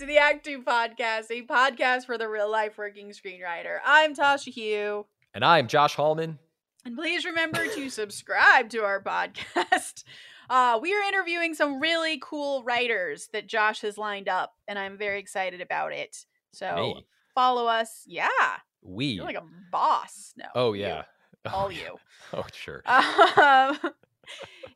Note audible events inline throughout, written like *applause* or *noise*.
to the Act Two podcast, a podcast for the real life working screenwriter. I'm Tasha Huo. And I'm Josh Hallman. And please remember to *laughs* subscribe to our podcast. Uh, we are interviewing some really cool writers that Josh has lined up, and I'm very excited about it. So Me. follow us. Yeah. We. You're like a boss. No. oh, you. yeah. *laughs* All yeah. you. Oh, sure. Um, *laughs*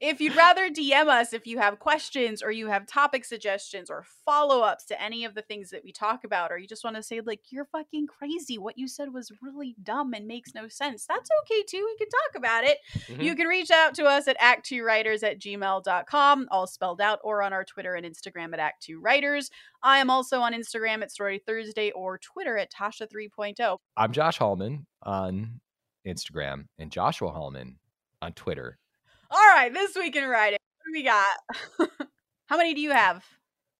if you'd rather DM us if you have questions or you have topic suggestions or follow ups to any of the things that we talk about, or you just want to say, like, you're fucking crazy. What you said was really dumb and makes no sense. That's okay too. We can talk about it. You Mhm. can reach out to us at act2writers at gmail.com, all spelled out, or on our Twitter and Instagram at act2writers. I am also on Instagram at Story Thursday or Twitter at Tasha oh. 3.0. I'm Josh Hallman on Instagram and Joshua Hallman on Twitter. All right, this week in writing, what do we got? *laughs* How many do you have?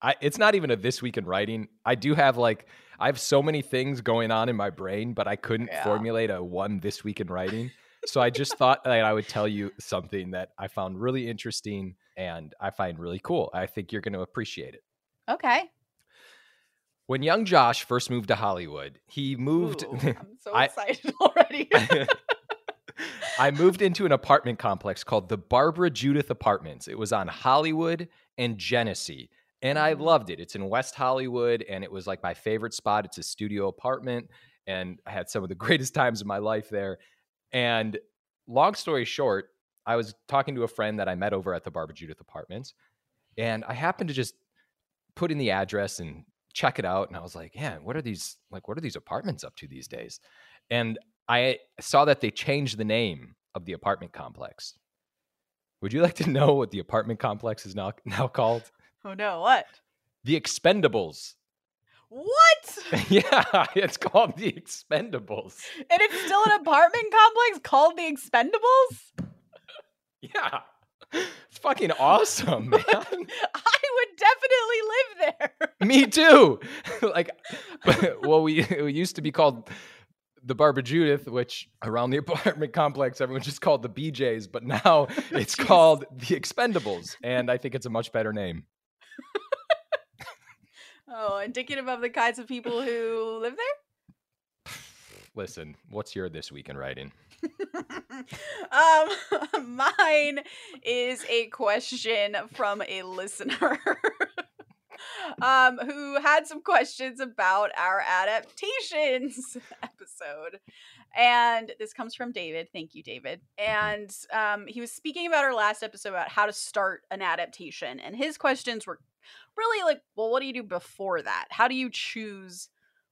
I, it's not even a this week in writing. I do have like I have so many things going on in my brain, but I couldn't Yeah. formulate a one this week in writing. So I just *laughs* thought that I would tell you something that I found really interesting and I find really cool. I think you're going to appreciate it. Okay. When young Josh first moved to Hollywood, he moved. Ooh, *laughs* I'm so I- excited already. I moved into an apartment complex called the Barbara Judith Apartments. It was on Hollywood and Genesee. And I Mhm. loved it. It's in West Hollywood, and it was like my favorite spot. It's a studio apartment, and I had some of the *laughs* greatest times of my life there. And long story short, I was talking to a friend that I met over at the Barbara Judith Apartments, and I happened to just put in the address and check it out. And I was like, yeah, what are these like what are these apartments up to these days? And I saw that they changed the name of the apartment complex. Would you like to know what the apartment complex is now now called? oh no, what? The Expendables. What? *laughs* yeah, it's called the Expendables. And it's still an apartment complex called the Expendables? Yeah. It's fucking awesome, man. *laughs* I would definitely live there. Me too. *laughs* like, well, we it used to be called the Barbara Judith, which around the *laughs* apartment complex everyone just called the BJ's, but now *laughs* it's called the Expendables, and I think it's a much better name. *laughs* Oh, indicative of the kinds of people who live there? *sighs* Listen, what's your this week in writing? um, mine is a question from a listener um, who had some questions about our adaptations *laughs* episode. And this comes from David. Thank you, David. And um, he was speaking about our last episode about how to start an adaptation. And his questions were really like, well, what do you do before that? How do you choose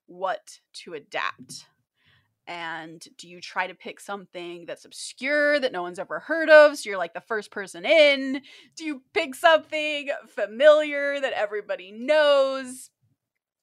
what to adapt? And do you try to pick something that's obscure that no one's ever heard of? So you're like the first person in? Do you pick something familiar that everybody knows?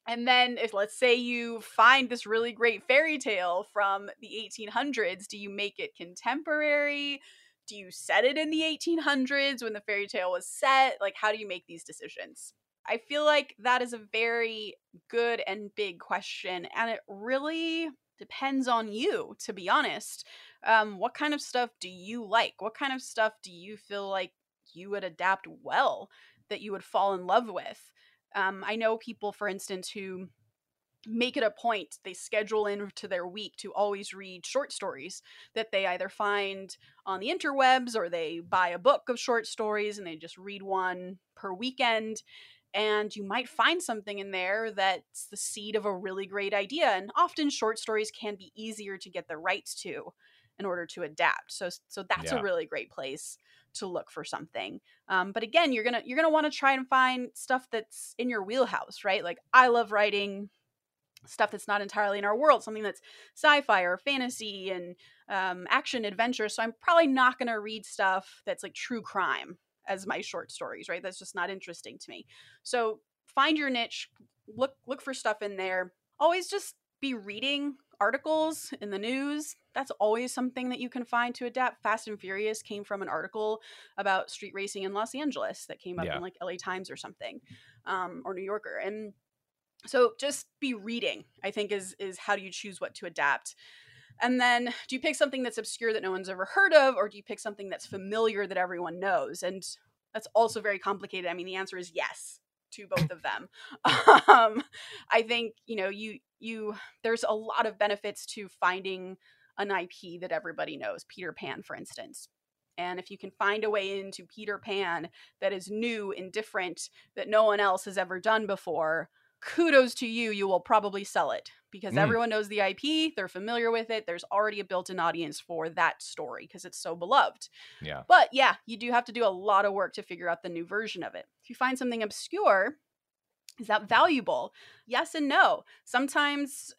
And then, if let's say you find this really great fairy tale from the 1800s, do you make it contemporary? Do you set it in the 1800s when the fairy tale was set? Like, how do you make these decisions? I feel like that is a very good and big question, and it really depends on you, to be honest. Um, what kind of stuff do you like? What kind of stuff do you feel like you would adapt well, that you would fall in love with? Um, I know people, for instance, who make it a point, they schedule into their week to always read short stories that they either find on the interwebs or they buy a book of short stories and they just read one per weekend and you might find something in there that's the seed of a really great idea and often short stories can be easier to get the rights to in order to adapt. So so that's Yeah. a really great place to look for something. Um, but again you're gonna you're gonna want to try and find stuff that's in your wheelhouse right? Like i love writing stuff that's not entirely in our world something that's sci-fi or fantasy and um, action adventure so i'm probably not going to read stuff that's like true crime as my short stories right? That's just not interesting to me. So find your niche look look for stuff in there. Always just be reading articles in the news. That's always something that you can find to adapt. Fast and furious came from an article about street racing in los angeles that came up Yeah. in like la times or something um, or new yorker and so just be reading i think is is how do you choose what to adapt and then do you pick something that's obscure that no one's ever heard of or do you pick something that's familiar that everyone knows and that's also very complicated i mean the answer is yes to both of them. *laughs* Um, I think you know you you there's a lot of benefits to finding an IP that everybody knows. Peter Pan, for instance. And if you can find a way into Peter Pan that is new and different that no one else has ever done before, kudos to you. You will probably sell it because Mm. everyone knows the IP, they're familiar with it. There's already a built in audience for that story because it's so beloved. Yeah. But yeah, you do have to do a lot of work to figure out the new version of it. If you find something obscure, is that valuable? Yes and no. Sometimes,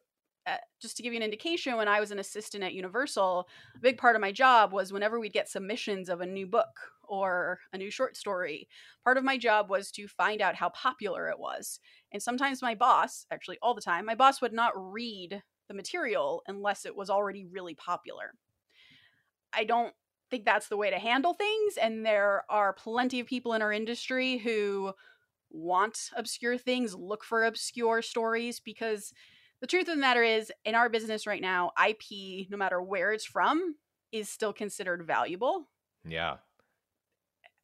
uh, just to give you an indication, when I was an assistant at Universal, a big part of my job was whenever we'd get submissions of a new book or a new short story, part of my job was to find out how popular it was. And sometimes my boss, actually all the time, my boss would not read the material unless it was already really popular. I don't think that's the way to handle things. And there are plenty of people in our industry who want obscure things, look for obscure stories, because the truth of the matter is, in our business right now, IP, no matter where it's from, is still considered valuable. Yeah.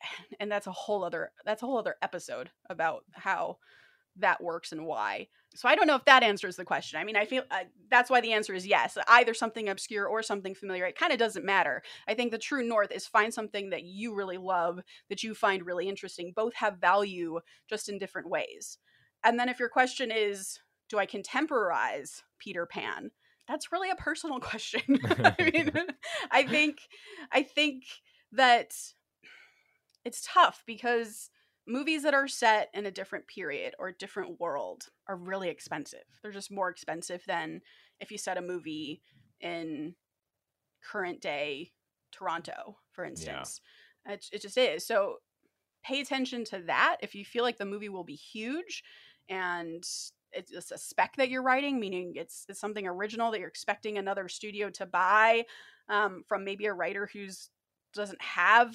*sighs* And that's a whole other that's a whole other episode about how that works and why. So I don't know if that answers the question. I mean, I feel uh, that's why the answer is yes. Either something obscure or something familiar. It kind of doesn't matter. I think the true north is find something that you really love, that you find really interesting. Both have value just in different ways. And then if your question is, do I contemporize Peter Pan? That's really a personal *laughs* question. I mean, *laughs* I think I think that it's tough because movies that are set in a different period or a different world are really expensive. They're just more expensive than if you set a movie in current day Toronto, for instance. It, it just is. So pay attention to that. If you feel like the movie will be huge and it's it's a spec that you're writing, meaning it's, it's something original that you're expecting another studio to buy um, from maybe a writer who's doesn't have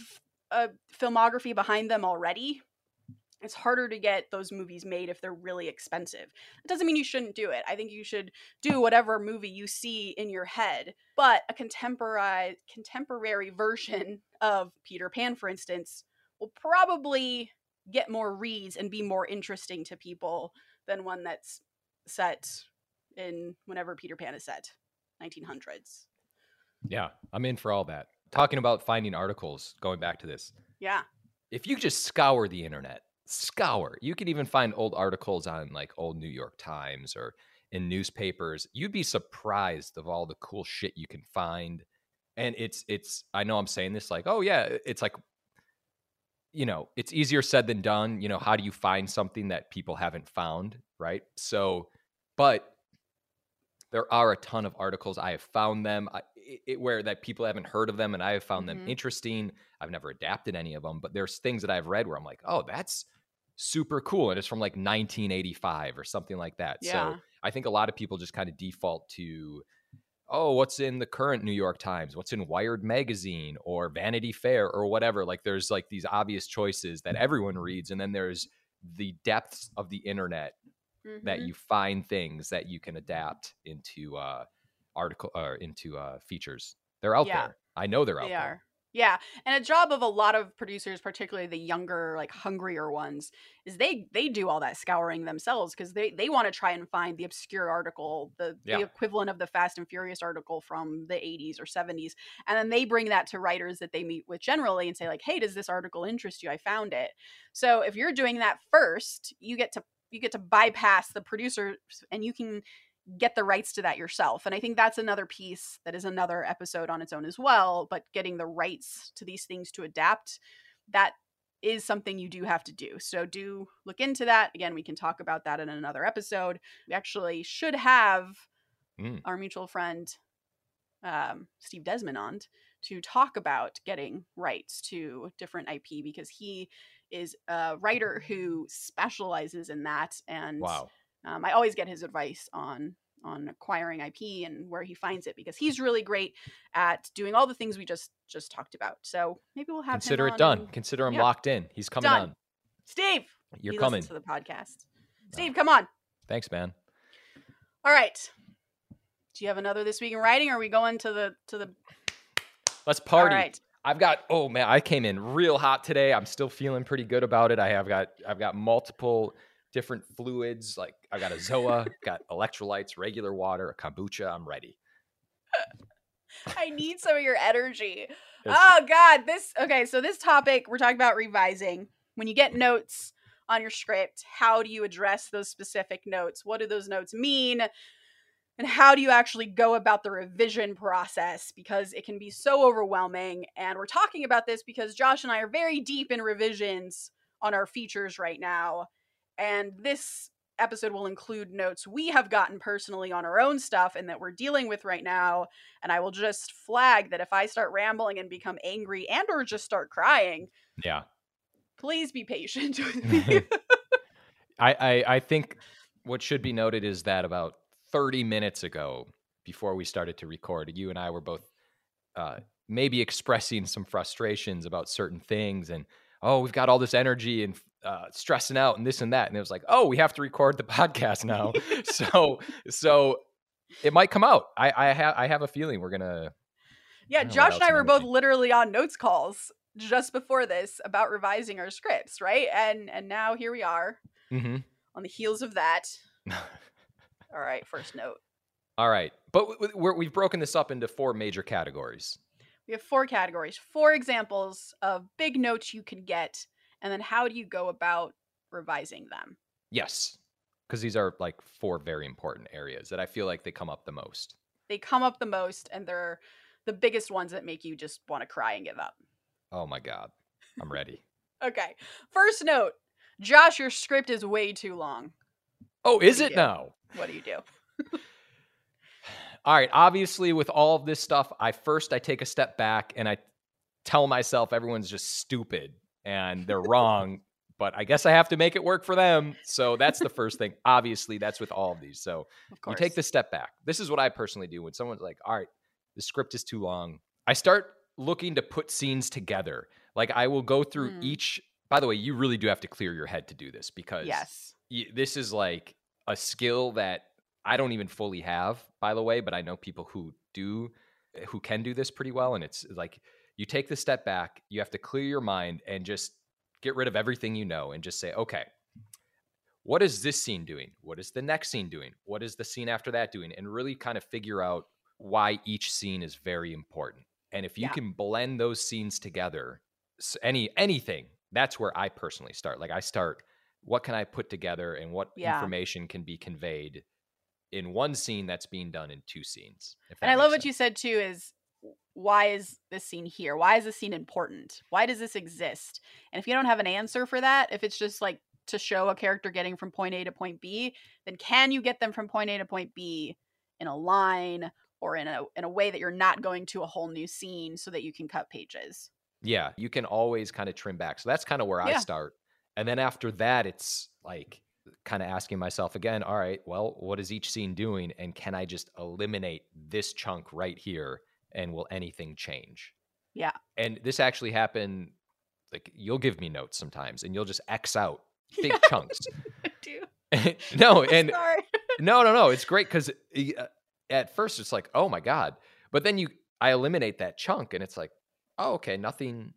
a filmography behind them already it's harder to get those movies made if they're really expensive. It doesn't mean you shouldn't do it. I think you should do whatever movie you see in your head. But a contemporary contemporary version *laughs* of Peter Pan, for instance, will probably get more reads and be more interesting to people than one that's set in whenever Peter Pan is set, 1900s. Yeah. I'm in for all that. Talking about finding articles, going back to this. Yeah. If you just scour the internet, scour, you can even find old articles on like old New York Times or in newspapers. You'd be surprised of all the cool shit you can find. And it's it's I know I'm saying this like, oh yeah, it's like you know, it's easier said than done. You know, how do you find something that people haven't found, right? So, but there are a ton of articles. I have found them I, it, where that people haven't heard of them, and I have found Mhm. them interesting. I've never adapted any of them, but there's things that I've read where I'm like, oh, that's super cool, and it's from like 1985 or something like that. Yeah. So I think a lot of people just kind of default to, oh, what's in the current New York Times? What's in Wired magazine or Vanity Fair or whatever? Like there's like these obvious choices that everyone reads, and then there's the depths of the internet that Mhm. you find things that you can adapt into uh article or into uh features. They're out Yeah. there. I know they're out They there. are. Yeah, and a job of a lot of producers, particularly the younger, like hungrier ones, is they they do all that scouring themselves because they they want to try and find the obscure article, the Yeah. the equivalent of the Fast and Furious article from the 80s or 70s, and then they bring that to writers that they meet with generally and say like, "Hey, does this article interest you? I found it." So if you're doing that first, you get to you get to bypass the producers and you can get the rights to that yourself. And I think that's another piece that is another episode on its own as well. But getting the rights to these things to adapt, that is something you do have to do. So do look into that. Again, we can talk about that in another episode. We actually should have Mm. our mutual friend um, Steve Desmond on to talk about getting rights to different IP because he is a writer who specializes in that and Wow. um, I always get his advice on on acquiring IP and where he finds it because he's really great at doing all the things we just just talked about. So maybe we'll have him Consider it on done. and- Consider him yeah. locked in. He's coming Done. on. Steve, You're coming. to the podcast. Ah. Steve, come on. Thanks, man. All right. Do you have another this week in writing? Or are we going to the to the Let's party. All right. I've got oh man, I came in real hot today. I'm still feeling pretty good about it. I have got I've got multiple different fluids. Like I got a Zoa, got electrolytes, regular water, a kombucha. I'm ready. I need some of your energy. Oh God, this okay. So this topic we're talking about revising. When you get notes on your script, how do you address those specific notes? What do those notes mean? And how do you actually go about the revision process? Because it can be so overwhelming. And we're talking about this because Josh and I are very deep in revisions on our features right now. And this episode will include notes we have gotten personally on our own stuff and that we're dealing with right now and i will just flag that if i start rambling and become angry and or just start crying Yeah. please be patient *laughs* with *laughs* me I, I I think what should be noted is that about 30 minutes ago, before we started to record, you and I were both uh, maybe expressing some frustrations about certain things, and oh, we've got all this energy and uh, stressing out and this and that, and it was like, oh, we have to record the *laughs* podcast now, *laughs* so so it might come out. I I have I have a feeling we're gonna. yeah I don't know what josh and i were both literally on notes calls just before this about revising our scripts right and and now here we are Mhm. on the heels of that *laughs* all right first note all right, but w- w- we're, we've broken this up into four major categories. we have four categories four examples of big notes you can get and then how do you go about revising them Yes, because these are like four very important areas that I feel like they come up the most. they come up the most and they're the biggest ones that make you just want to cry and give up Oh my god, I'm ready. *laughs* okay first note josh your script is way too long oh, is it do? now? what do you do *sighs* All right. Obviously, with all of this stuff, I first I take a step back and I tell myself everyone's just stupid and they're wrong. But I guess I have to make it work for them. So that's the first thing. Obviously, that's with all of these. So of you take the step back. This is what I personally do when someone's like, all right, the script is too long. I start looking to put scenes together. Like I will go through Mm. each. By the way, you really do have to clear your head to do this because yes y- this is like a skill that I don't even fully have, by the way, but I know people who do, who can do this pretty well. And it's like you take the step back, you have to clear your mind and just get rid of everything you know and just say, okay, what is this scene doing? What is the next scene doing? What is the scene after that doing? And really kind of figure out why each scene is very important. And if you Yeah. can blend those scenes together, any anything, that's where I personally start. Like I start, what can I put together and what Yeah. information can be conveyed in one scene that's being done in two scenes. And i love what you said too is why is this scene here why is this scene important why does this exist and if you don't have an answer for that if it's just like to show a character getting from point a to point b then can you get them from point a to point b in a line or in a in a way that you're not going to a whole new scene so that you can cut pages Yeah, you can always kind of trim back. So that's kind of where I start. And then after that, it's like kind of asking myself again, all right, well, what is each scene doing? And can I just eliminate this chunk right here? And will anything change? Yeah. And this actually happened. Like you'll give me notes sometimes and you'll just X out big *laughs* Yeah. chunks. *laughs* No, *laughs* and no, no, no. It's great because uh, at first it's like, oh my god, but then you, I eliminate that chunk, and it's like, oh, okay, nothing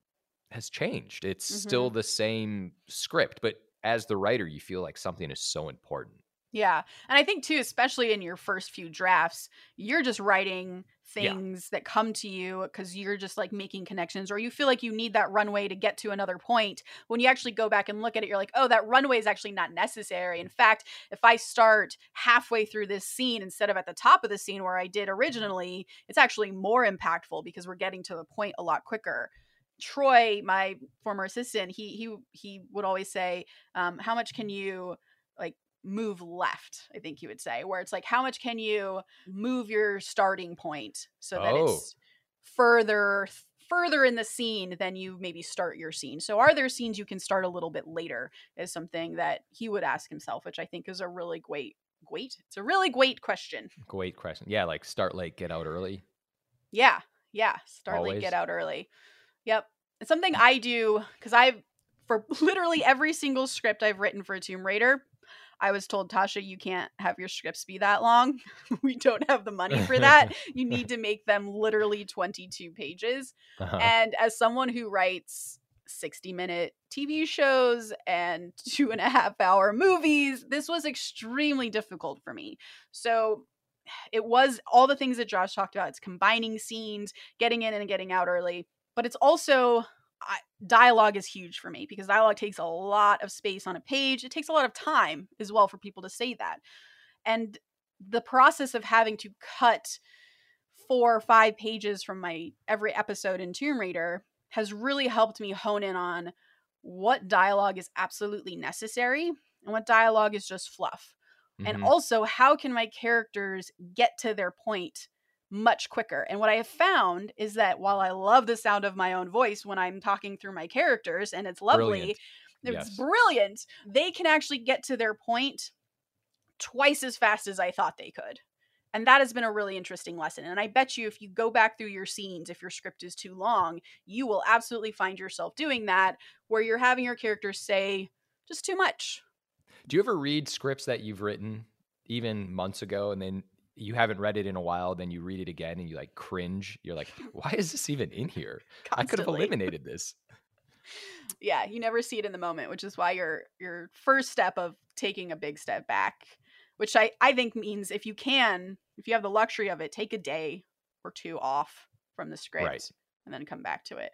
has changed. It's still the same script, but as the writer, you feel like something is so important. Yeah. And I think too, especially in your first few drafts, you're just writing Yeah. things that come to you because you're just like making connections or you feel like you need that runway to get to another point. When you actually go back and look at it, you're like, oh, that runway is actually not necessary. In fact, if I start halfway through this scene instead of at the top of the scene where I did originally, it's actually more impactful because we're getting to the point a lot quicker. Troy, my former assistant, he he he would always say, um, "How much can you move left?" I think you would say, where it's like, "How much can you move your starting point so that Oh. it's further further in the scene than you maybe start your scene." So, are there scenes you can start a little bit later? Is something that he would ask himself, which I think is a really great, great. It's a really great question. Great question. Yeah, like start late, get out early. Yeah, yeah. Start late, get out early. Yep. It's something mm. I do because I've for *laughs* literally every single script I've written for a Tomb Raider, I was told, Tasha, you can't have your scripts be that long. *laughs* we don't have the money for that. *laughs* you need to make them literally 22 pages. Uh-huh. And as someone who writes 60 minute TV shows and *laughs* two and a half hour movies, this was extremely difficult for me. So it was all the things that Josh talked about. It's combining scenes, getting in and getting out early, but it's also I, dialogue is huge for me because dialogue takes a lot of space on a page. It takes a lot of time as well for people to say that. And the process of having to cut four or five pages from my every episode in Tomb Raider has really helped me hone in on what dialogue is absolutely necessary and what dialogue is just fluff. Mm-hmm. And also, how can my characters get to their point much quicker. And what I have found is that while I love the sound of my own voice when I'm talking through my characters and it's lovely, brilliant. it's yes. brilliant, they can actually get to their point twice as fast as I thought they could. And that has been a really interesting lesson. And I bet you if you go back through your scenes, if your script is too long, you will absolutely find yourself doing that where you're having your characters say just too much. Do you ever read scripts that you've written even months ago and then you haven't read it in a while, then you read it again and you like cringe. You're like, *laughs* why is this even in here? Constantly. I could have eliminated this. *laughs* yeah, you never see it in the moment, which is why your your first step of taking a big step back, which I I think means if you can, if you have the luxury of it, take a day or two off from the script right. and then come back to it.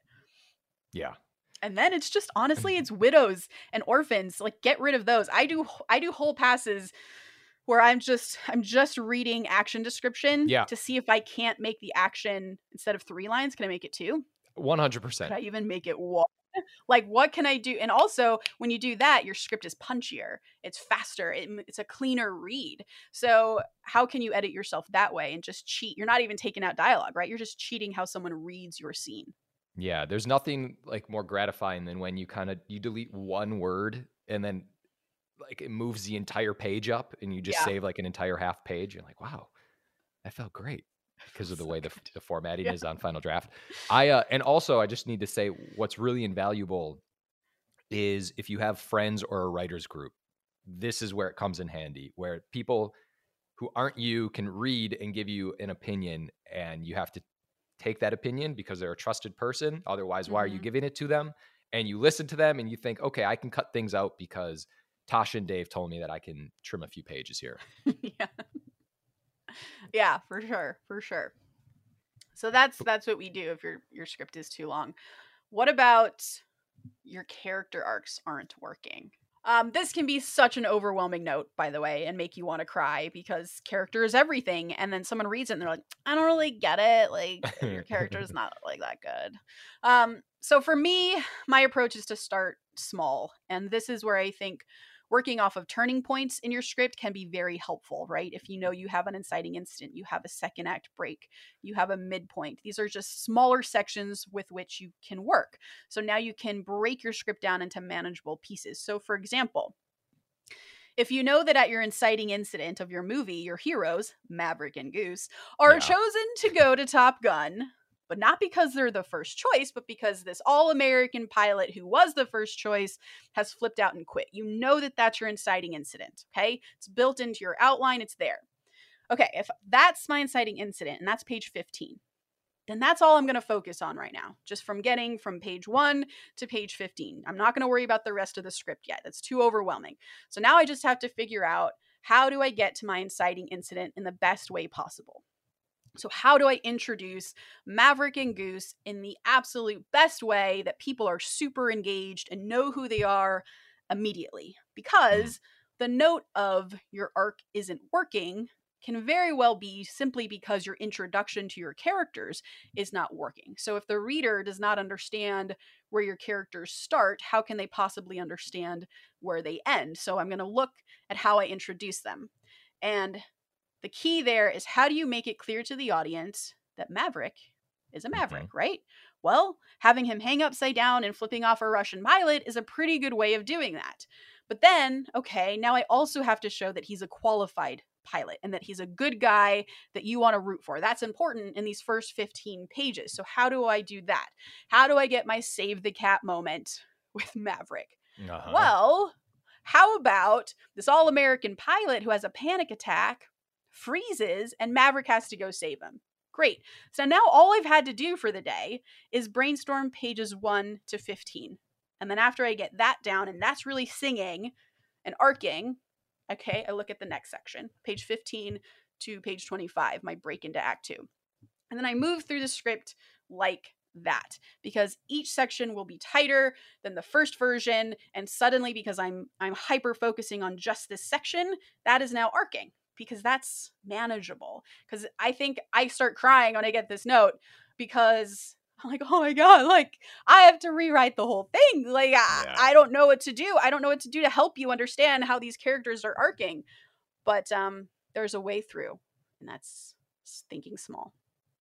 Yeah. And then it's just honestly mm-hmm. it's widows and orphans, like get rid of those. I do I do whole passes where I'm just I'm just reading action description yeah. to see if I can't make the action instead of three lines. Can I make it two? One hundred percent. Can I even make it one? *laughs* Like, what can I do? And also, when you do that, your script is punchier. It's faster. It, it's a cleaner read. So, how can you edit yourself that way and just cheat? You're not even taking out dialogue, right? You're just cheating how someone reads your scene. Yeah, there's nothing like more gratifying than when you kind of you delete one word and then like it moves the entire page up and you just yeah. save like an entire half page. You're like, wow, that felt great because of the way the, the formatting yeah. is on Final Draft. I uh, and also I just need to say what's really invaluable is if you have friends or a writers group, this is where it comes in handy. Where people who aren't you can read and give you an opinion, and you have to take that opinion because they're a trusted person. Otherwise, why mm-hmm. are you mm-hmm. giving it to them? And you listen to them and you think, okay, I can cut things out because Tasha and Dave told me that I can trim a few pages here. *laughs* yeah. Yeah, for sure, for sure. So that's that's what we do if your your script is too long. What about your character arcs aren't working? Um, this can be such an overwhelming note, by the way, and make you want to cry because character is everything. And then someone reads it and they're like, I don't really get it. Like, *laughs* your character is not like that good. Um, so for me, my approach is to start small. And this is where I think working off of turning points in your script can be very helpful, right? If you know you have an inciting incident, you have a second act break, you have a midpoint. These are just smaller sections with which you can work. So now you can break your script down into manageable pieces. So, for example, if you know that at your inciting incident of your movie, your heroes, Maverick and Goose, are yeah. chosen to go to Top Gun, but not because they're the first choice, but because this all American pilot who was the first choice has flipped out and quit. You know that that's your inciting incident, okay? It's built into your outline, it's there. Okay, if that's my inciting incident, and that's page 15, then that's all I'm going to focus on right now, just from getting from page one to page 15. I'm not going to worry about the rest of the script yet. That's too overwhelming. So now I just have to figure out how do I get to my inciting incident in the best way possible. So, how do I introduce Maverick and Goose in the absolute best way that people are super engaged and know who they are immediately? Mm. Because the note of your arc isn't working can very well be simply because your introduction to your characters is not working. So, if the reader does not understand where your characters start, how can they possibly understand where they end? So, I'm going to look at how I introduce them. And the key there is how do you make it clear to the audience that Maverick is a Maverick, mm-hmm. right? Well, having him hang upside down and flipping off a Russian pilot is a pretty good way of doing that. But then, okay, now I also have to show that he's a qualified pilot and that he's a good guy that you want to root for. That's important in these first 15 pages. So, how do I do that? How do I get my save the cat moment *laughs* with Maverick? Uh-huh. Well, How about this all American pilot who has a panic attack, freezes, and Maverick has to go save him? Great. So now all I've had to do for the day is brainstorm pages 1 to 15. And then after I get that down, and that's really singing and arcing, okay, I look at the next section, page 15 to page 25, my break into Act 2. And then I move through the script like that because each section will be tighter than the first version and suddenly because I'm I'm hyper focusing on just this section that is now arcing because that's manageable cuz I think I start crying when I get this note because I'm like, oh my god, like I have to rewrite the whole thing. Like I, Yeah. I don't know what to do. I don't know what to do to help you understand how these characters are arcing. But um, there's a way through, and that's thinking small.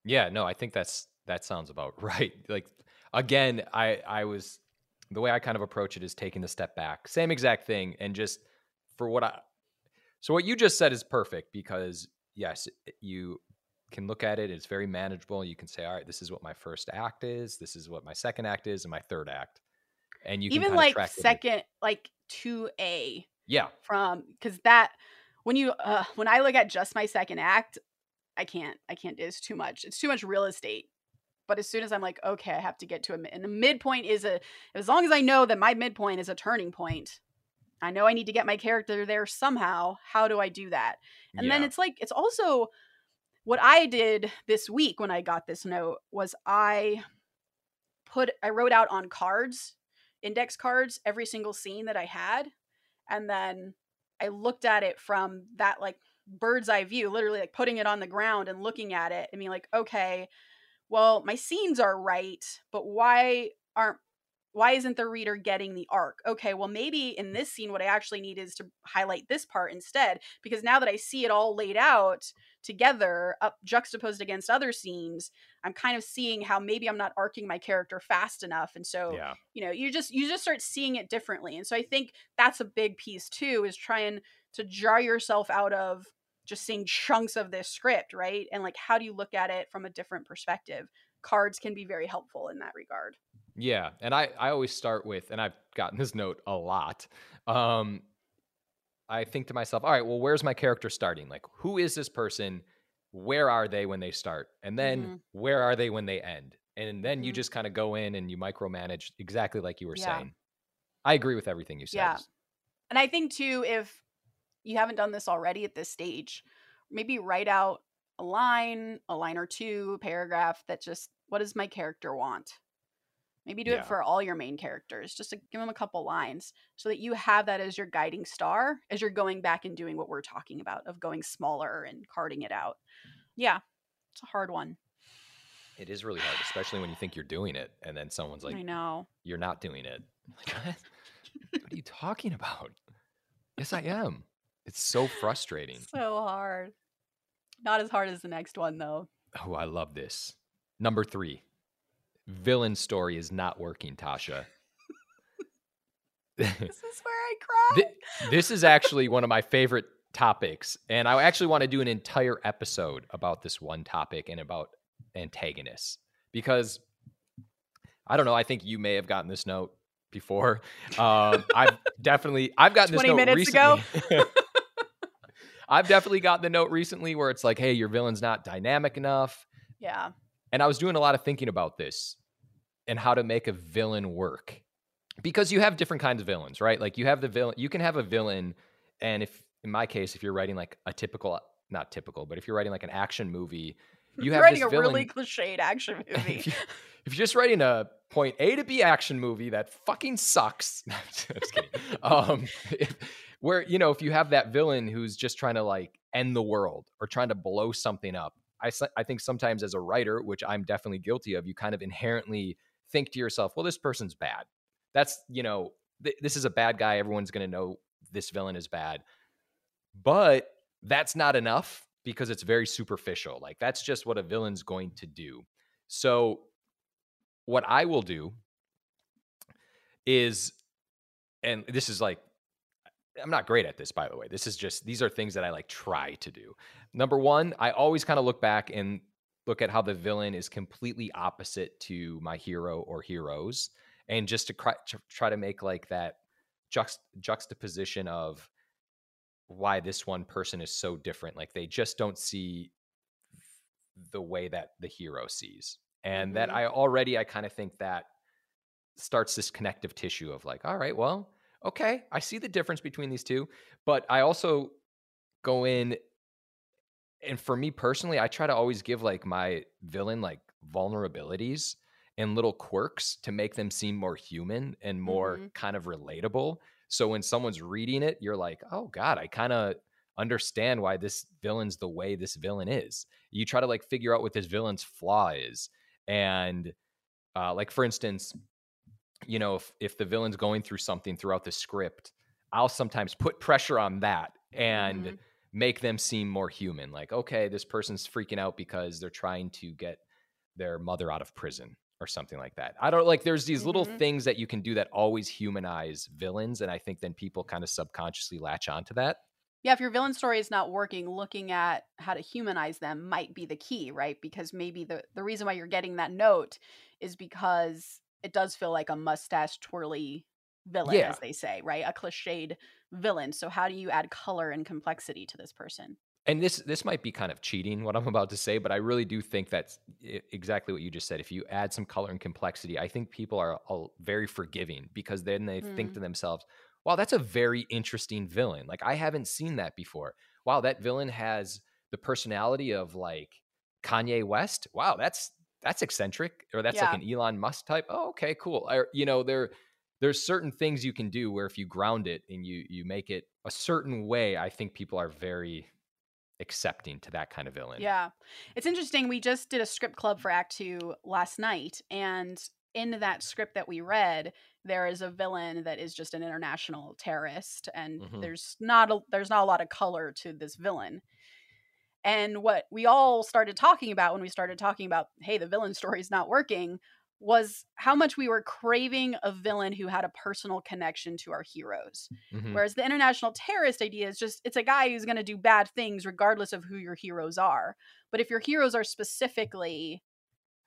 Yeah, no, I think that's that sounds about *laughs* right. Like again, I I was the way I kind of approach it is taking the step back. Same exact thing and just for what I So what you just said is perfect because yes, you can look at it it's very manageable. You can say, "All right, this is what my first act is, this is what my second act is and my third act." And you Even like second, like two A Yeah. from because that when you uh, when I look at just my second act, I can't I can't. It's too much. It's too much real estate. But as soon as I'm like, okay, I have to get to a mid, and the midpoint is a as long as I know that my midpoint is a turning point, I know I need to get my character there somehow. How do I do that? And then it's like it's also what I did this week when I got this note was I put I wrote out on cards, index cards, every single scene that I had, and then I looked at it from that like bird's eye view, literally like putting it on the ground and looking at it and being like, okay, well, my scenes are right, but why aren't why isn't the reader getting the arc? Okay, well maybe in this scene what I actually need is to highlight this part instead because now that I see it all laid out together up juxtaposed against other scenes, I'm kind of seeing how maybe I'm not arcing my character fast enough and so yeah. you know you just you just start seeing it differently and so i think that's a big piece too is trying to jar yourself out of just seeing chunks of this script right and like how do you look at it from a different perspective cards can be very helpful in that regard Yeah, and I I always start with, and I've gotten this note a lot. Um, I think to myself, all right, well, where's my character starting? Like, who is this person? Where are they when they start? And then Mhm. where are they when they end? And then you Mhm. just kind of go in and you micromanage exactly like you were Yeah. saying. I agree with everything you said. Yeah. and i think too if you haven't done this already at this stage maybe write out a line a line or two a paragraph that just what does my character want maybe do Yeah. it for all your main characters just to give them a couple lines so that you have that as your guiding star as you're going back and doing what we're talking about of going smaller and carding it out yeah it's a hard one It is really hard, especially when you think you're doing it, and then someone's like, i know "You're not doing it." *laughs* Like, what? what are you talking about? Yes, I am. It's so frustrating. so hard not as hard as the next one though Oh, I love this. Number three, villain story is not working, Tasha. *laughs* this is where i cry Thi- this is actually one of my favorite topics, and I actually want to do an entire episode about this one topic and about antagonists because I don't know. I think you may have gotten this note before. *laughs* Um, I've definitely I've gotten this 20 note minutes ago? recently. *laughs* I've definitely gotten the note recently where it's like, "Hey, your villain's not dynamic enough." yeah And I was doing a lot of thinking about this and how to make a villain work. Because you have different kinds of villains, right? Like you have the villain, you can have a villain, and if in my case, if you're writing like a typical, not typical, but if you're writing like an action movie, *laughs* you You're have writing a really cliched action *laughs* movie if, you, you're just writing a point A to B action movie that fucking sucks, *laughs* just kidding. Um, if, where you know if you have that villain who's just trying to like end the world or trying to blow something up, I I think sometimes as a writer, which I'm definitely guilty of, you kind of inherently think to yourself, well, this person's bad. That's you know th- this is a bad guy. Everyone's gonna know this villain is bad, but that's not enough because it's very superficial. Like that's just what a villain's going to do. So what I will do is and this is like I'm not great at this by the way. This is just these are things that I like try to do. Number 1, I always kind of look back and look at how the villain is completely opposite to my hero or heroes and just to cry, try to make like that juxt- juxtaposition of why this one person is so different. Like they just don't see the way that the hero sees. And mm-hmm. that I already I kind of think that starts this connective tissue of like, all right, well, okay, I see the difference between these two, but I also go in and for me personally, I try to always give like my villain like vulnerabilities and little quirks to make them seem more human and more mm-hmm. kind of relatable. So when someone's reading it, you're like, oh God, I kind of understand why this villain's the way this villain is. You try to like figure out what this villain's flaw is. And uh, like for instance, you know, if if the villain's going through something throughout the script, I'll sometimes put pressure on that and mm-hmm. make them seem more human. Like, okay, this person's freaking out because they're trying to get their mother out of prison or something like that. I don't like there's these mm-hmm. little things that you can do that always humanize villains and I think then people kind of subconsciously latch onto that. Yeah, if your villain story is not working, looking at how to humanize them might be the key, right? Because maybe the the reason why you're getting that note is because it does feel like a mustache twirly villain, yeah. as they say, right? A cliched villain. So how do you add color and complexity to this person? And this this might be kind of cheating what I'm about to say, but I really do think that's exactly what you just said. If you add some color and complexity, I think people are all very forgiving because then they mm. think to themselves, "Wow, that's a very interesting villain. Like I haven't seen that before. Wow, that villain has the personality of like Kanye West. Wow, that's that's eccentric or that's yeah. like an Elon Musk type. Oh, okay, cool. I, you know, there there's certain things you can do where if you ground it and you you make it a certain way, I think people are very accepting to that kind of villain. Yeah. It's interesting. We just did a script club for Act 2 last night and in that script that we read, there is a villain that is just an international terrorist and mm-hmm. there's not a, there's not a lot of color to this villain. And what we all started talking about when we started talking about, hey, the villain *laughs* story is not working, was how much we were craving a villain who had a personal connection to our heroes. Mm-hmm. Whereas the international terrorist idea is just it's a guy who's going to do bad things regardless of who your heroes are. But if your heroes are specifically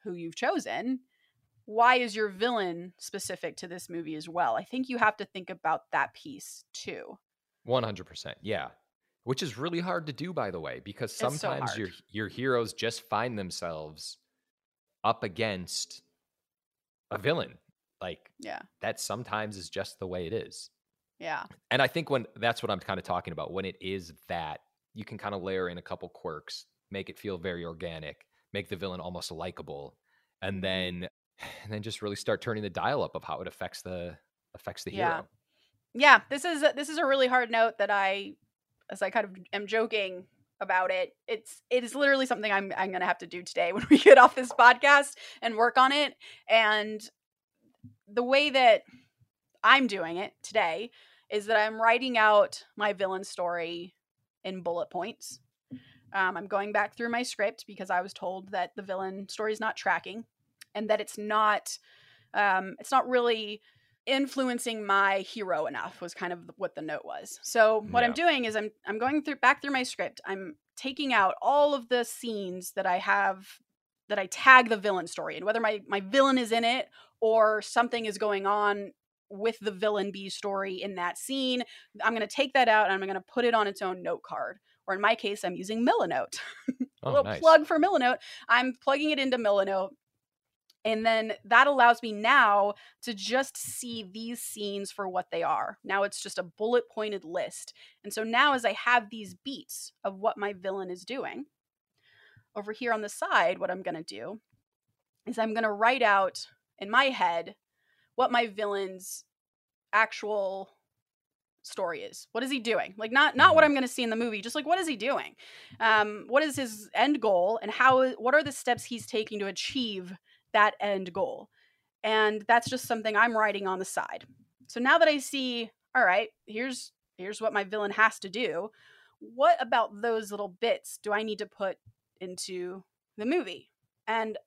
who you've chosen, why is your villain specific to this movie as well? I think you have to think about that piece too. 100%. Yeah which is really hard to do by the way because sometimes so your your heroes just find themselves up against a villain like yeah. that sometimes is just the way it is. Yeah. And i think when that's what i'm kind of talking about when it is that you can kind of layer in a couple quirks make it feel very organic make the villain almost likable and mm-hmm. then and *sighs* then just really start turning the dial up of how it affects the affects the yeah. hero. Yeah this is a, this is a really hard note that i as I kind of am joking about it. It's it is literally something I'm I'm gonna have to do today *laughs* when we get off this podcast and work on it. And the way that I'm doing it today is that I'm writing out my villain story in bullet points. Um, I'm going back through my script because I was told that the villain story is not tracking, and that it's not um, it's not really influencing my hero enough was kind of what the note was. So what yeah. I'm doing is I'm I'm going through back through my script. I'm taking out all of the scenes that I have that I tag the villain story and whether my my villain is in it or something is going on with the villain B story in that scene, I'm going to take that out and I'm going to put it on its own note card. Or in my case, I'm using Milanote. A *laughs* oh, little nice. plug for Milanote. I'm plugging it into Milanote and then that allows me now to just see these scenes for what they are. Now it's just a bullet pointed list. And so now, as I have these beats of what my villain is doing, over here on the side, what I'm going to do is I'm going to write out in my head what my villain's actual story is. What is he doing? Like not not what mm-hmm. I'm going to see in the movie, just like what is he doing? Um what is his end goal and how what are the steps he's taking to achieve that end goal. And that's just something I'm writing on the side. So now that I see, all right, here's here's what my villain has to do. What about those little bits do I need to put into the movie? And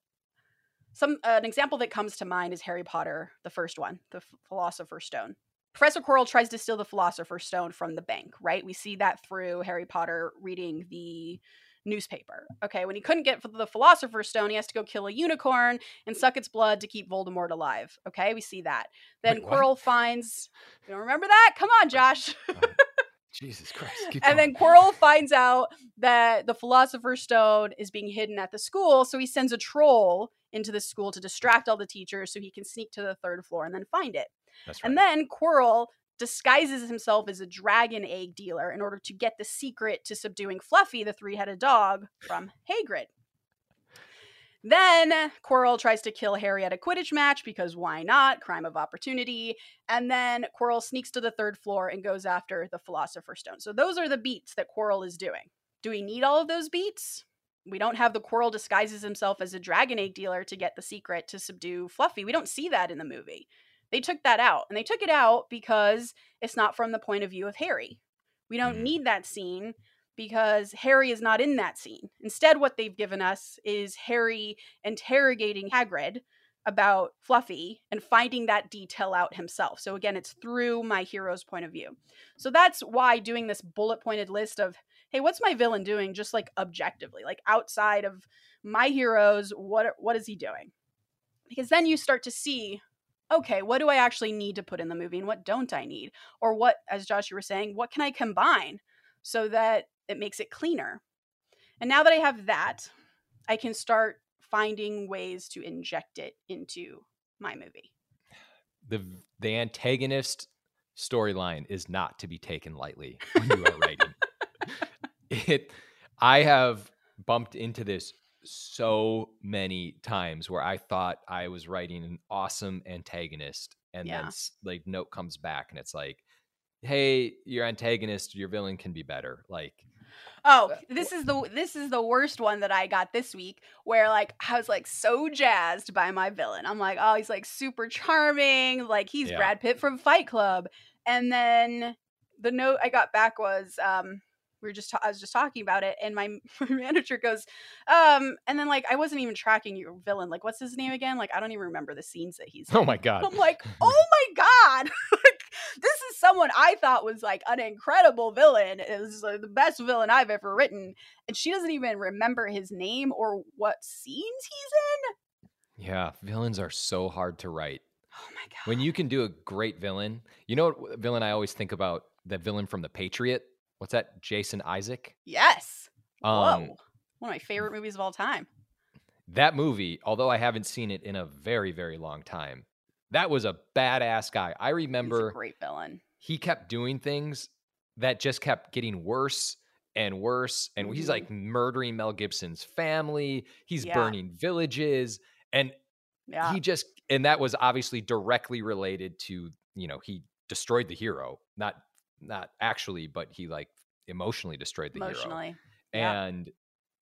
some an example that comes to mind is Harry Potter, the first one, the Philosopher's Stone. Professor Quirrell tries to steal the Philosopher's Stone from the bank, right? We see that through Harry Potter reading the newspaper. Okay, when he couldn't get the Philosopher's Stone, he has to go kill a unicorn and suck its blood to keep Voldemort alive. Okay, we see that. Then Wait. Quirrell finds. You don't remember that? Come on, Josh. Uh, *laughs* Jesus Christ. and then. Quirrell finds out that the Philosopher's Stone is being hidden at the school, so he sends a troll into the school to distract all the teachers so he can sneak to the third floor and then find it. That's right. And then Quirrell disguises himself as a dragon egg dealer in order to get the secret to subduing Fluffy, the three headed dog, from Hagrid. Then Quirrell tries to kill Harry at a Quidditch match because why not? Crime of opportunity. And then Quirrell sneaks to the third floor and goes after the Philosopher's Stone. So those are the beats that Quirrell is doing. Do we need all of those beats? We don't have the Quirrell disguises himself as a dragon egg dealer to get the secret to subdue Fluffy. We don't see that in the movie. They took that out, and they took it out because it's not from the point of view of Harry. We don't Mhm. need that scene because Harry is not in that scene. Instead, what they've given us is Harry interrogating Hagrid about Fluffy and finding that detail out himself. So again, it's through my hero's point of view. So that's why doing this bullet pointed list of, hey, what's my villain doing just like objectively, like outside of my heroes, what what is he doing? Because then you start to see okay, what do I actually need to put in the movie and what don't I need? Or what as Josh you were saying, what can I combine so that it makes it cleaner? And now that I have that, I can start finding ways to inject it into my movie. the the antagonist storyline is not to be taken lightly when you are writing. *laughs* it I have bumped into this so many times where I thought I was writing an awesome antagonist and Yeah. then like note comes back and it's like hey your antagonist your villain can be better like Oh, Uh, this is the this is the worst one that I got this week where like I was like so jazzed by my villain. I'm like, "Oh, he's like super charming, like he's Yeah. Brad Pitt from Fight Club." And then the note I got back was um we were just ta- I was just talking about it and my, *laughs* my manager goes um and then like I wasn't even tracking your villain. Like what's his name again? Like I don't even remember the scenes that he's oh my god I'm like, *laughs* oh my god, *laughs* like this is someone I thought was like an incredible villain. It was like, the best villain I've ever written, and she doesn't even remember his name or what scenes he's in. yeah villains are so hard to write Oh my god! when you can do a great villain you know what villain i always think about the villain from the patriot what's that jason isaac yes, um whoa, one of my favorite movies of all time. that movie although i haven't seen it in a very very long time that was a badass guy i He's a remember great villain. he kept doing things that just kept getting worse and worse and he's Mhm. like murdering mel gibson's family he's Yeah. burning villages and Yeah, he just and that was obviously directly related to you know he destroyed the hero not not actually but he like emotionally destroyed the hero emotionally. yeah. and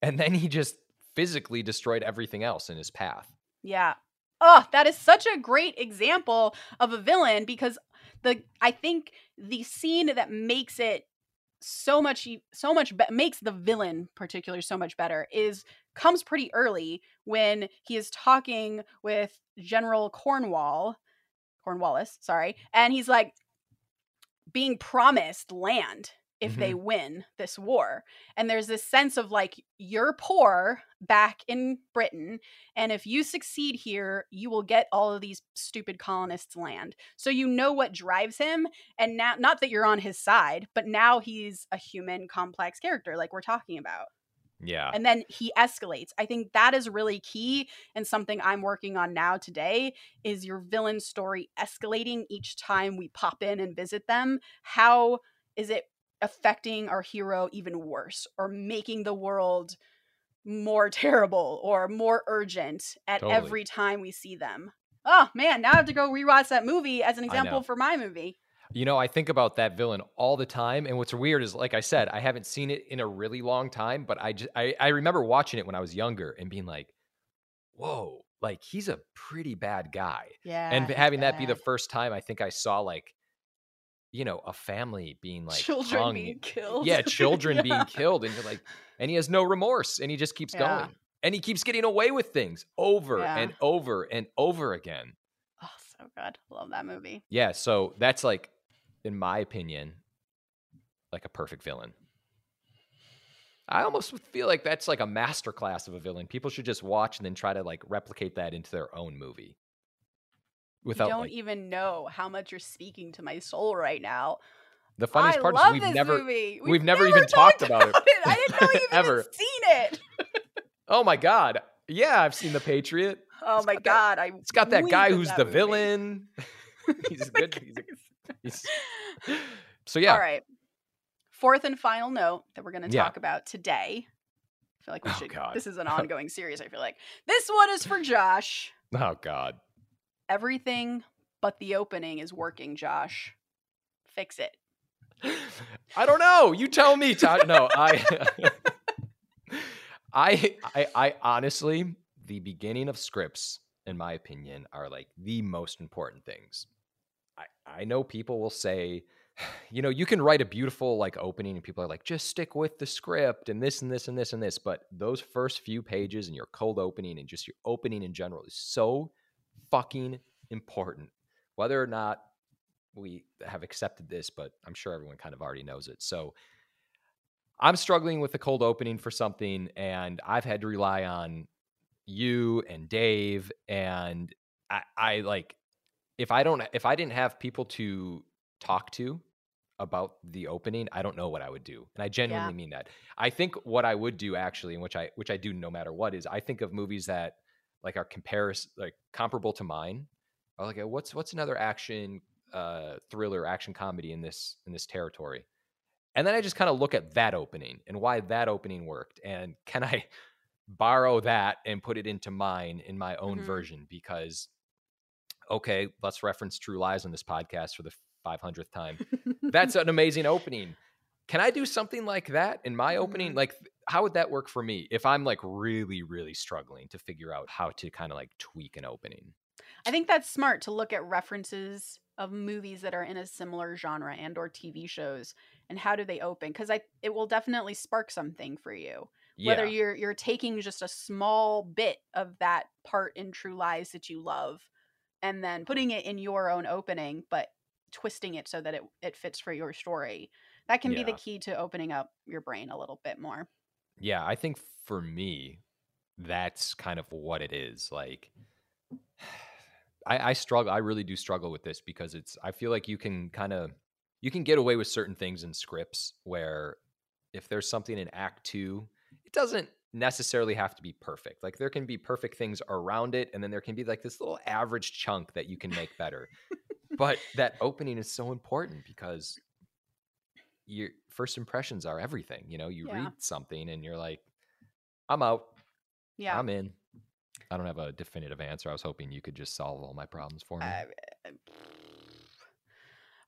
and then he just physically destroyed everything else in his path Yeah. Oh, that is such a great example of a villain because the I think the scene that makes it so much so much be- makes the villain particularly so much better is comes pretty early when he is talking with General Cornwall Cornwallis, sorry, and he's like being promised land if they mm-hmm. win this war. And there's this sense of like, you're poor back in Britain, and if you succeed here, you will get all of these stupid colonists' land. So you know what drives him. And now, not that you're on his side, but now he's a human, complex character, like we're talking about. Yeah And then he escalates. I think that is really key and something I'm working on now today is your villain story escalating each time we pop in and visit them. How is it affecting our hero even worse or making the world more *laughs* terrible or more urgent at Totally. every time we see them? Oh man, now I have to go rewatch that movie as an example for my movie. You know, I think about that villain all the time, and what's weird is, like I said, I haven't seen it in a really long time, but I just I, I remember watching it when I was younger and being like, "Whoa, like he's a pretty bad guy." Yeah. and having that be the first time I think I saw like, you know, a family being like children hung. being killed. yeah, *laughs* children Yeah. being killed, and you're like, and he has no remorse, and he just keeps Yeah. going, and he keeps getting away with things over Yeah. and over and over again. Oh, so good. Love that movie. Yeah, so that's like, in my opinion, like a perfect villain. I almost feel like that's like a masterclass of a villain. People should just watch and then try to like replicate that into their own movie. Without, you don't like, even know how much you're speaking to my soul right now. The funniest I part is we've never we've, we've, never, never even talked, about, about it. it. I didn't know *laughs* you ever seen it. *laughs* oh my god! Yeah, I've seen The Patriot. Oh it's my god! That, I it's got that guy who's that the movie. villain. *laughs* he's good. He's, a, *laughs* so yeah. All right. Fourth and final note that we're going to Yeah. talk about today. I feel like we Oh, should. God. This is an *laughs* ongoing series. I feel like this one is for Josh. Oh god. Everything but the opening is working. Josh, fix it. *gasps* I don't know. You tell me, Todd. No, I, *laughs* I, I, I honestly, the beginning of scripts, in my opinion, are like the most important things. I, I know people will say, *sighs* you know, you can write a beautiful like opening, and people are like, just stick with the script and this and this and this and this. But those first few pages and your cold opening and just your opening in general is so fucking important. Whether or not we have accepted this, but I'm sure everyone kind of already knows it. So I'm struggling with the cold opening for something, and I've had to rely on you and Dave. And I, I like if I don't if I didn't have people to talk to about the opening, I don't know what I would do. And I genuinely mean that. I think what I would do actually, and which I which I do no matter what, is I think of movies that like are comparis like comparable to mine. Or like what's what's another action uh, thriller action comedy in this in this territory and then i just kind of look at that opening and why that opening worked and can i *laughs* borrow that and put it into mine in my own Mhm. version because okay let's reference true lies on this podcast for the 500th time. *laughs* That's an amazing opening. Can i do something like that in my opening? Mhm. like how would that work for me if i'm like really really struggling to figure out how to kind of like tweak an opening? I think that's smart to look at references of movies that are in a similar genre and or TV shows and how do they open? Because I it will definitely spark something for you. Whether you're you're taking just a small bit of that part in True Lies that you love and then putting it in your own opening but twisting it so that it it fits for your story. That can be the key to opening up your brain a little bit more. Yeah, I think for me, that's kind of what it is. Like, *sighs* I, I struggle. I really do struggle with this because it's. I feel like you can kind of you can get away with certain things in scripts where if there's something in Act Two, it doesn't necessarily have to be perfect. Like there can be perfect things around it, and then there can be like this little average chunk that you can make better. but that opening is so important because your first impressions are everything. You know, you Yeah. read something and you're like, I'm out. Yeah. I'm in. I don't have a definitive answer. I was hoping you could just solve all my problems for me. Uh,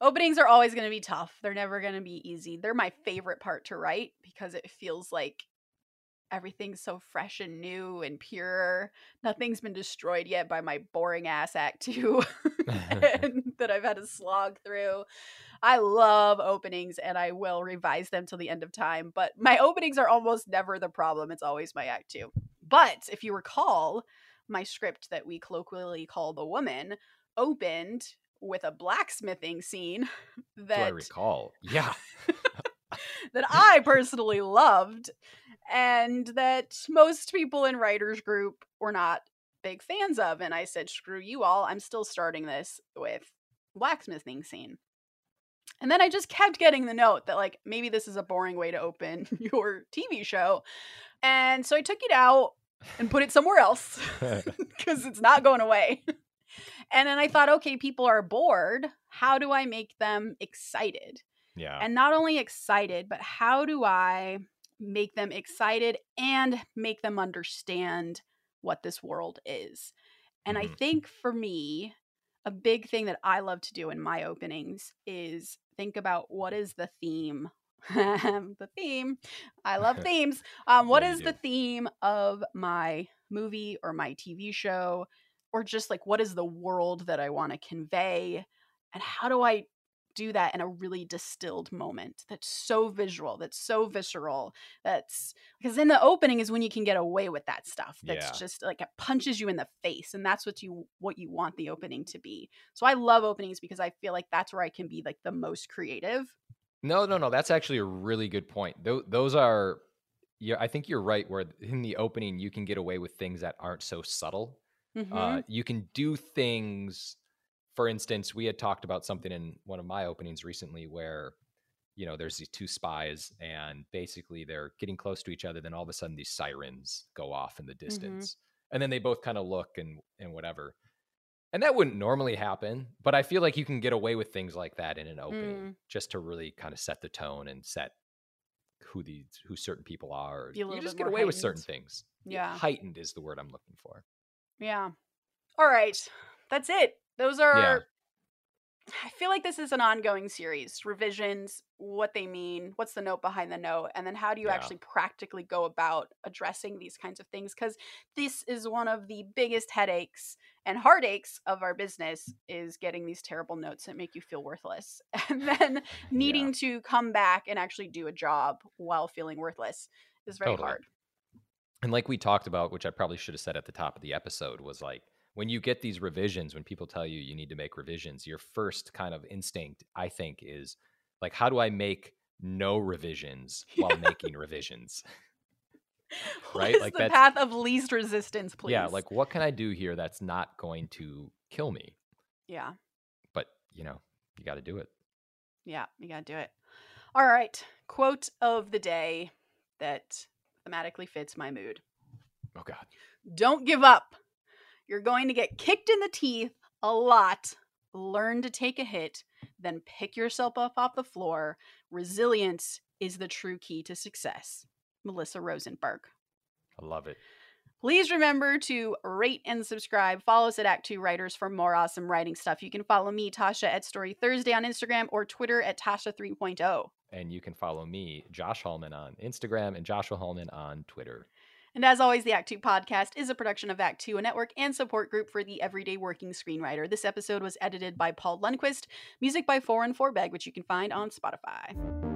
openings are always going to be tough. They're never going to be easy. They're my favorite part to write because it feels like everything's so fresh and new and pure. Nothing's been destroyed yet by my boring ass act *laughs* 2 *laughs* that I've had to slog through. I love openings and I will revise them till the end of time, but my openings are almost never the problem. It's always my act 2. But if you recall, my script that we colloquially call The Woman opened with a blacksmithing scene Do I recall? Yeah. *laughs* that I personally loved and that most people in writers group were not big fans of and I said screw you all I'm still starting this with blacksmithing scene. And then I just kept getting the note that like maybe this is a boring way to open *laughs* your TV show. And so I took it out and put it somewhere else *laughs* because *laughs* it's not going away. and then I thought, okay, people are bored. How do I make them excited? yeah. And not only excited, but how do I make them excited and make them understand what this world is? And I Mhm. think for me, a big thing that I love to do in my openings is think about what is the theme. *laughs* the theme. I love *laughs* themes. Um, what is the theme of my movie or my TV show? Or just like what is the world that I want to convey? And how do I do that in a really distilled moment that's so visual, that's so visceral, that's because in the opening is when you can get away with that stuff. That's Yeah. just like it punches you in the face, and that's what you what you want the opening to be. So I love openings because I feel like that's where I can be like the most creative. No, no, no. That's actually a really good point. Tho- those are yeah, I think you're right. Where in the opening you can get away with things that aren't so subtle. Mhm. Uh, you can do things. For instance, we had talked about something in one of my openings recently where, you know, there's these two spies and basically they're getting close to each other. Then all of a sudden these sirens go off in the distance, and then they both kind of look and and whatever. And that wouldn't normally happen, but I feel like you can get away with things like that in an opening Mm. just to really kind of set the tone and set who these who certain people are. You just get away with certain things. Yeah. heightened is the word I'm looking for. Yeah. All right. That's it. Those are. I feel like this is an ongoing series. Revisions, what they mean, what's the note behind the note, and then how do you Yeah. actually practically go about addressing these kinds of things? Because this is one of the biggest headaches and heartaches of our business is getting these terrible notes that make you feel worthless, *laughs* and then needing to come back and actually do a job while feeling worthless is very Totally. hard. And like we talked about, which I probably should have said at the top of the episode, was like when you get these revisions, when people tell you you need to make revisions, your first kind of instinct, I think, is like, how do I make no revisions *laughs* while making revisions? *laughs* Right? Like the path of least resistance, please? Yeah, like what can I do here that's not going to kill me? yeah. But you know, you got to do it. Yeah, you gotta do it. All right. Quote of the day that thematically fits my mood. Oh God, Don't give up. You're going to get kicked in the teeth a lot. Learn to take a hit, then pick yourself up off the floor. Resilience is the true key to success. Melissa Rosenberg. I love it. Please remember to rate and subscribe. Follow us at Act Two Writers for more awesome writing stuff. You can follow me, Tasha, at Story Thursday on Instagram or Twitter at Tasha oh. 3.0. And you can follow me, Josh Hallman, on Instagram and Joshua Hallman on Twitter. And as always, the Act Two podcast is a production of Act Two, a network and support group for the everyday working screenwriter. This episode was edited by Paul Lundquist, music by Four and Four Bag, which you can find on Spotify.